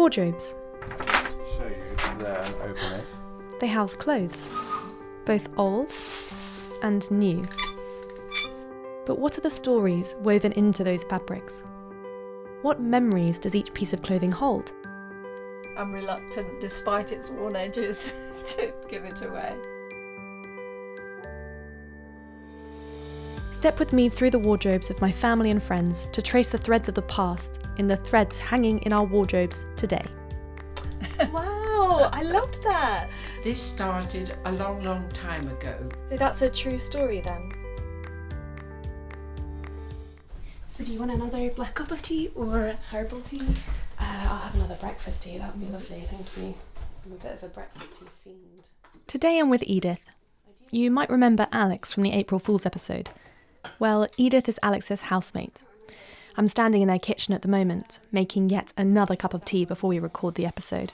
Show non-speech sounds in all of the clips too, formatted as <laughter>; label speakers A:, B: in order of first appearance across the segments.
A: Wardrobes.
B: Show you there and open it.
A: They house clothes, both old and new. But what are the stories woven into those fabrics? What memories does each piece of clothing hold?
C: I'm reluctant, despite its worn edges, <laughs> to give it away.
A: Step with me through the wardrobes of my family and friends to trace the threads of the past in the threads hanging in our wardrobes today. <laughs>
D: Wow, I loved that.
E: This started a long, long time ago.
D: So that's a true story then. So do you want another black cup of tea or herbal tea?
F: Uh, I'll have another breakfast tea. That would be lovely. Thank you. I'm a bit of a breakfast tea fiend.
A: Today I'm with Edith. You might remember Alex from the April Fool's episode. Well, Edith is Alex's housemate. I'm standing in their kitchen at the moment, making yet another cup of tea before we record the episode.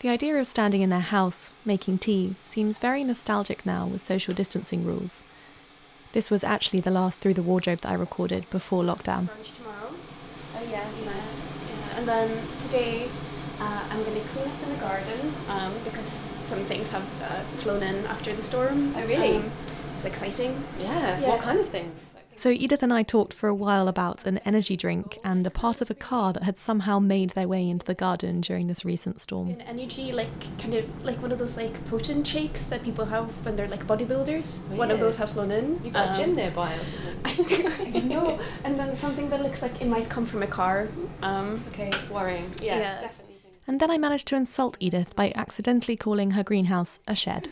A: The idea of standing in their house, making tea, seems very nostalgic now with social distancing rules. This was actually the last Through the Wardrobe that I recorded before lockdown.
D: Brunch tomorrow. Oh yeah, nice. Yeah. And then today uh, I'm going to clean up in the garden um, because some things have uh, flown in after the storm.
F: Oh, really?
D: Um, it's exciting.
F: Yeah.
D: Yeah.
F: What kind of things?
A: So, Edith and I talked for a while about an energy drink and a part of a car that had somehow made their way into the garden during this recent storm.
D: An energy, like kind of like one of those like protein shakes that people have when they're like bodybuilders. One of those have flown in.
F: You've got
D: Um,
F: a gym nearby or <laughs> something?
D: I do, I know. And then something that looks like it might come from a car. Um,
F: Okay, worrying. Yeah,
D: Yeah.
F: definitely.
A: And then I managed to insult Edith by accidentally calling her greenhouse a shed.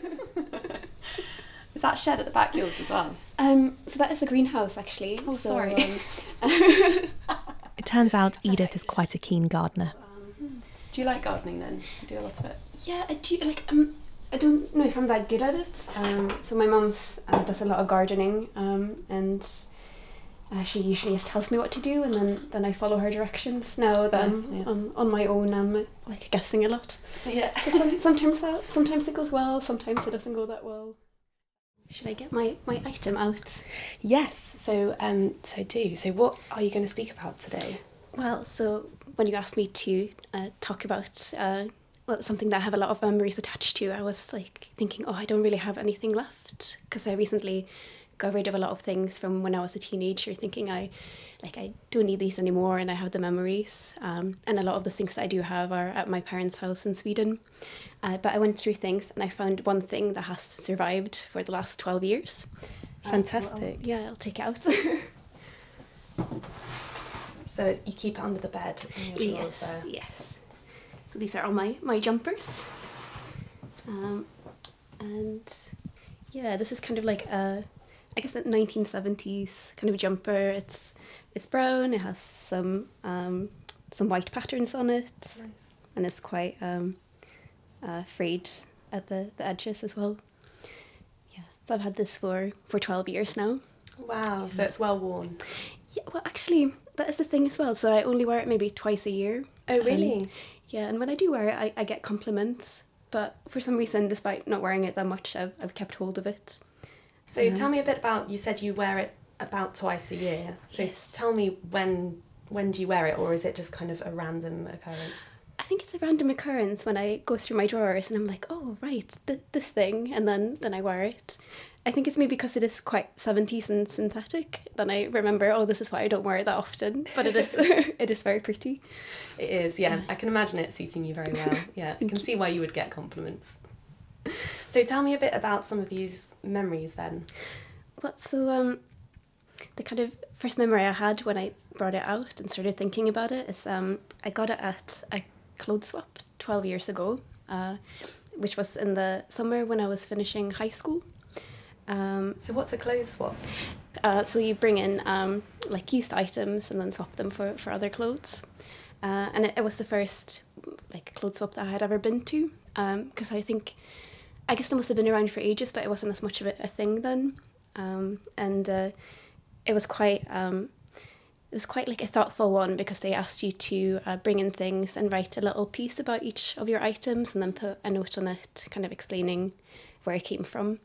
F: Is that shed at the back yours as well?
D: um, so that is the greenhouse actually.
F: Oh,
D: So,
F: sorry.
D: um, <laughs>
A: It turns out Edith is quite a keen gardener.
F: Do you like gardening then? You do a lot of it.
D: yeah, I do like. Um, I don't know if I'm that good at it. Um, so my mum's uh, does a lot of gardening, um, and uh, she usually just tells me what to do, and then then I follow her directions. Now that
F: Nice,
D: I'm
F: yeah.
D: on, on my own, I'm like guessing a lot.
F: Yeah.
D: So some, sometimes that, sometimes it goes well, sometimes it doesn't go that well. Should I get my, my item out?
F: Yes. So, um, so do. So, what are you going to speak about today?
D: Well, so when you asked me to uh, talk about uh, well, something that I have a lot of memories attached to, I was like thinking, oh, I don't really have anything left because I recently got rid of a lot of things from when I was a teenager, thinking I like I don't need these anymore, and I have the memories. Um, and a lot of the things that I do have are at my parents' house in Sweden. Uh, but I went through things, and I found one thing that has survived for the last twelve years.
F: Fantastic.
D: Yeah, I'll take it out. <laughs>
F: So you keep it under the bed.
D: Yes,
F: there.
D: yes. So these are all my my jumpers. Um, and yeah, this is kind of like a, I guess a nineteen seventies kind of jumper. It's it's brown. It has some um, some white patterns on it,
F: Nice.
D: and it's quite um, uh, frayed at the the edges as well. Yeah, so I've had this for for twelve years now.
F: Wow. So it's well worn.
D: Yeah, well, actually, that is the thing as well. So I only wear it maybe twice a year.
F: Oh,
D: Um,
F: really?
D: yeah, and when I do wear it, I, I get compliments. But for some reason, despite not wearing it that much, I've, I've kept hold of it.
F: So uh-huh. tell me a bit about. You said you wear it about twice a year. So
D: Yes.
F: tell me when when do you wear it, or is it just kind of a random occurrence?
D: I think it's a random occurrence when I go through my drawers and I'm like, oh, right, th- this thing, and then, then I wear it. I think it's maybe because it is quite 70s and synthetic. Then I remember, oh, this is why I don't wear it that often. <laughs> But it is <laughs> it is very pretty.
F: It is, yeah. I can imagine it suiting you very well. Yeah, I can see why you would get compliments. <laughs> So tell me a bit about some of these memories then.
D: Well, so um, the kind of first memory I had when I brought it out and started thinking about it is um, I got it at a clothes swap 12 years ago, uh, which was in the summer when I was finishing high school. Um,
F: So what's a clothes swap?
D: uh, so you bring in um, like used items and then swap them for, for other clothes. Uh, and it, it was the first like clothes swap that I had ever been to because I think I guess they must have been around for ages, but it wasn't as much of a, a thing then. Um, and uh, it was quite um, it was quite like a thoughtful one because they asked you to uh, bring in things and write a little piece about each of your items and then put a note on it, kind of explaining where it came from.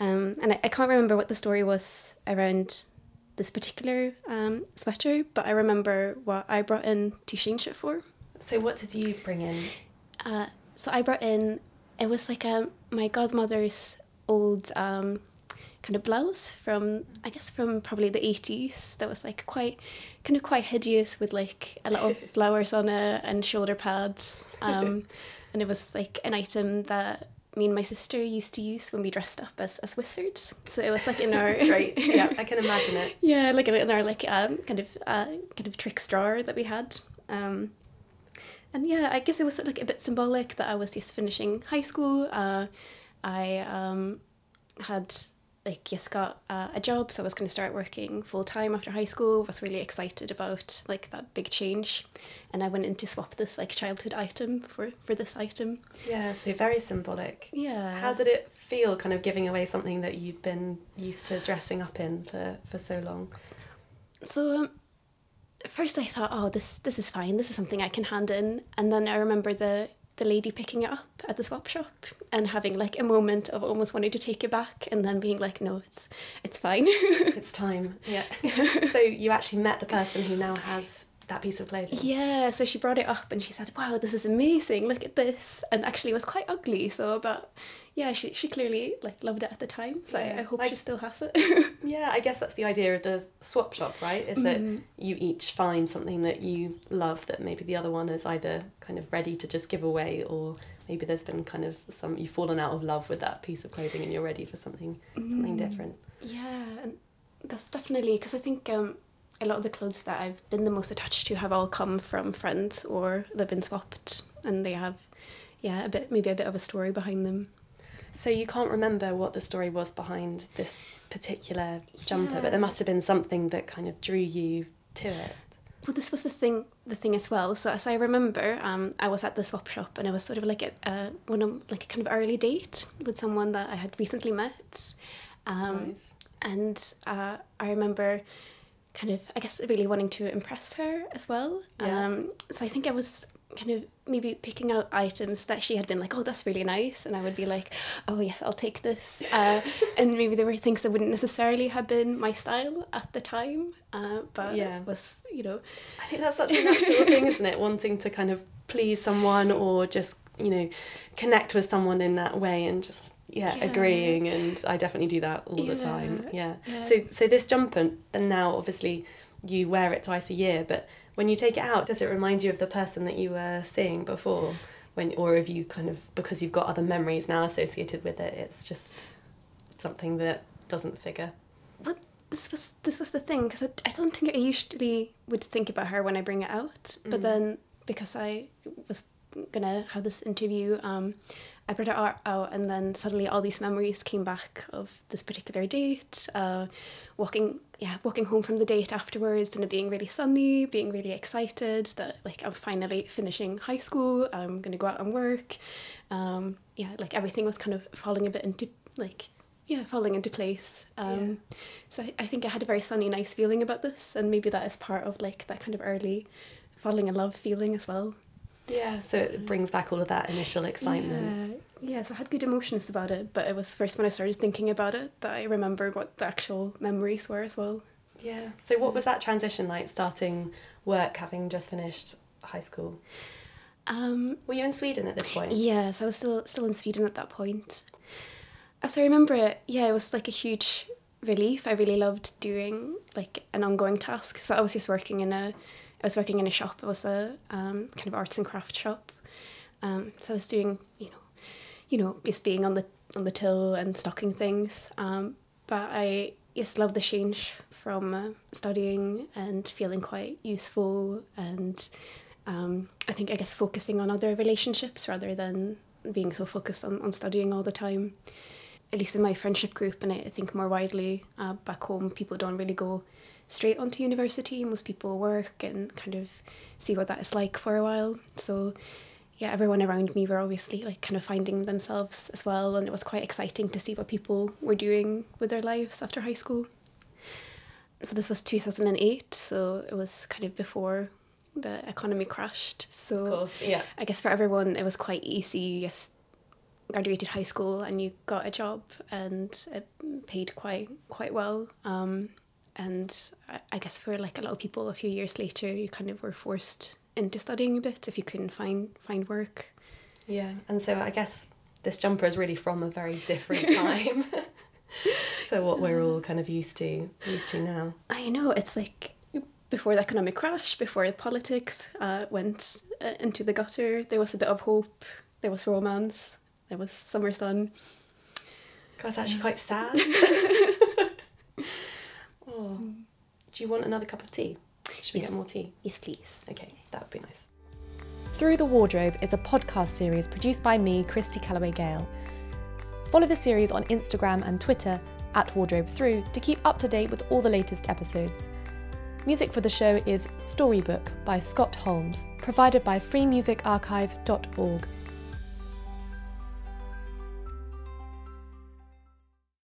D: Um, and I, I can't remember what the story was around this particular um, sweater, but I remember what I brought in to change it for.
F: So what did you bring in?
D: Uh, so I brought in, it was like a, my godmother's old um, kind of blouse from, I guess from probably the 80s that was like quite, kind of quite hideous with like a lot of <laughs> flowers on it and shoulder pads. Um, <laughs> and it was like an item that me and my sister used to use when we dressed up as, as wizards. So it was like in our <laughs>
F: Great. Yeah, I can imagine it.
D: yeah, like in, our like um, kind of uh, kind of tricks drawer that we had. Um, and yeah, I guess it was like a bit symbolic that I was just finishing high school. Uh, I um, had like just got uh, a job, so I was going to start working full time after high school. Was really excited about like that big change, and I went in to swap this like childhood item for for this item.
F: Yeah, so very symbolic.
D: Yeah.
F: How did it feel kind of giving away something that you'd been used to dressing up in for, for so long?
D: So um, at first I thought, oh, this this is fine. This is something I can hand in. And then I remember the the lady picking it up at the swap shop and having like a moment of almost wanting to take it back, and then being like, no, it's it's fine. <laughs>
F: It's time. Yeah. <laughs> so you actually met the person who now has that piece of clothing.
D: yeah. So she brought it up and she said, wow, this is amazing. Look at this. And actually, it was quite ugly. So, but yeah, she she clearly like loved it at the time. So
F: Yeah,
D: I, I hope
F: like-
D: she still has it. <laughs>
F: Yeah, I guess that's the idea of the swap shop, right? Is that
D: Mm.
F: you each find something that you love that maybe the other one is either kind of ready to just give away or maybe there's been kind of some you've fallen out of love with that piece of clothing and you're ready for something something
D: Mm.
F: different.
D: Yeah, and that's definitely because I think um, a lot of the clothes that I've been the most attached to have all come from friends or they've been swapped and they have, yeah, a bit maybe a bit of a story behind them.
F: So you can't remember what the story was behind this particular jumper, but there must have been something that kind of drew you to it.
D: Well, this was the thing, the thing as well. So as I remember, um, I was at the swap shop and it was sort of like a uh, one of like a kind of early date with someone that I had recently met. Um,
F: Nice.
D: and uh, I remember kind of I guess really wanting to impress her as well.
F: Yeah.
D: Um, so I think I was kind of maybe picking out items that she had been like, oh, that's really nice, and I would be like, oh yes, I'll take this. Uh, and maybe there were things that wouldn't necessarily have been my style at the time, uh, but
F: Yeah.
D: was you know
F: I think that's such a natural thing, isn't it? Wanting to kind of please someone or just, you know, connect with someone in that way and just yeah,
D: Yeah.
F: agreeing and I definitely do that all the time. Yeah.
D: yeah.
F: So so this jumper then now obviously you wear it twice a year, but when you take it out, does it remind you of the person that you were seeing before? When or have you kind of because you've got other memories now associated with it, it's just something that doesn't figure.
D: But this was this was the thing because I, I don't think I usually would think about her when I bring it out. But
F: Mm.
D: then because I was gonna have this interview, um, I put it out, out, and then suddenly all these memories came back of this particular date. Uh, walking, yeah, walking home from the date afterwards, and it being really sunny, being really excited that like I'm finally finishing high school. I'm gonna go out and work. Um, yeah, like everything was kind of falling a bit into like yeah, falling into place. Um, So I, I think I had a very sunny, nice feeling about this, and maybe that is part of like that kind of early falling in love feeling as well.
F: Yeah. So it brings back all of that initial excitement.
D: Yeah, so I had good emotions about it, but it was first when I started thinking about it that I remembered what the actual memories were as well.
F: Yeah. So what was that transition like starting work having just finished high school?
D: Um,
F: Were you in Sweden at this point?
D: Yes, I was still still in Sweden at that point. As I remember it, yeah, it was like a huge relief. I really loved doing like an ongoing task. So I was just working in a, I was working in a shop. It was a um, kind of arts and craft shop. Um, so I was doing, you know, you know, just being on the on the till and stocking things. Um, but I just love the change from uh, studying and feeling quite useful and um, I think I guess focusing on other relationships rather than being so focused on, on studying all the time. At least in my friendship group, and I, think more widely uh, back home, people don't really go straight onto university. Most people work and kind of see what that is like for a while. So, yeah, everyone around me were obviously like kind of finding themselves as well, and it was quite exciting to see what people were doing with their lives after high school. So this was two thousand and eight, so it was kind of before the economy crashed. So
F: Of course. Yeah.
D: I guess for everyone it was quite easy. You just graduated high school and you got a job and it paid quite quite well. Um, and I, guess for like a lot of people, a few years later, you kind of were forced into studying a bit if you couldn't find find work.
F: Yeah, and so I guess this jumper is really from a very different <laughs> time <laughs> so what we're all kind of used to used to now.
D: I know it's like before the economic crash, before the politics uh, went uh, into the gutter, there was a bit of hope, there was romance, there was summer sun.
F: God, it's actually quite sad. <laughs> Do you want another cup of tea? Should we
D: Yes.
F: get more tea?
D: Yes, please.
F: Okay, that would be nice.
A: Through the Wardrobe is a podcast series produced by me, Christy Calloway Gale. Follow the series on Instagram and Twitter at Wardrobe Through to keep up to date with all the latest episodes. Music for the show is Storybook by Scott Holmes, provided by freemusicarchive.org.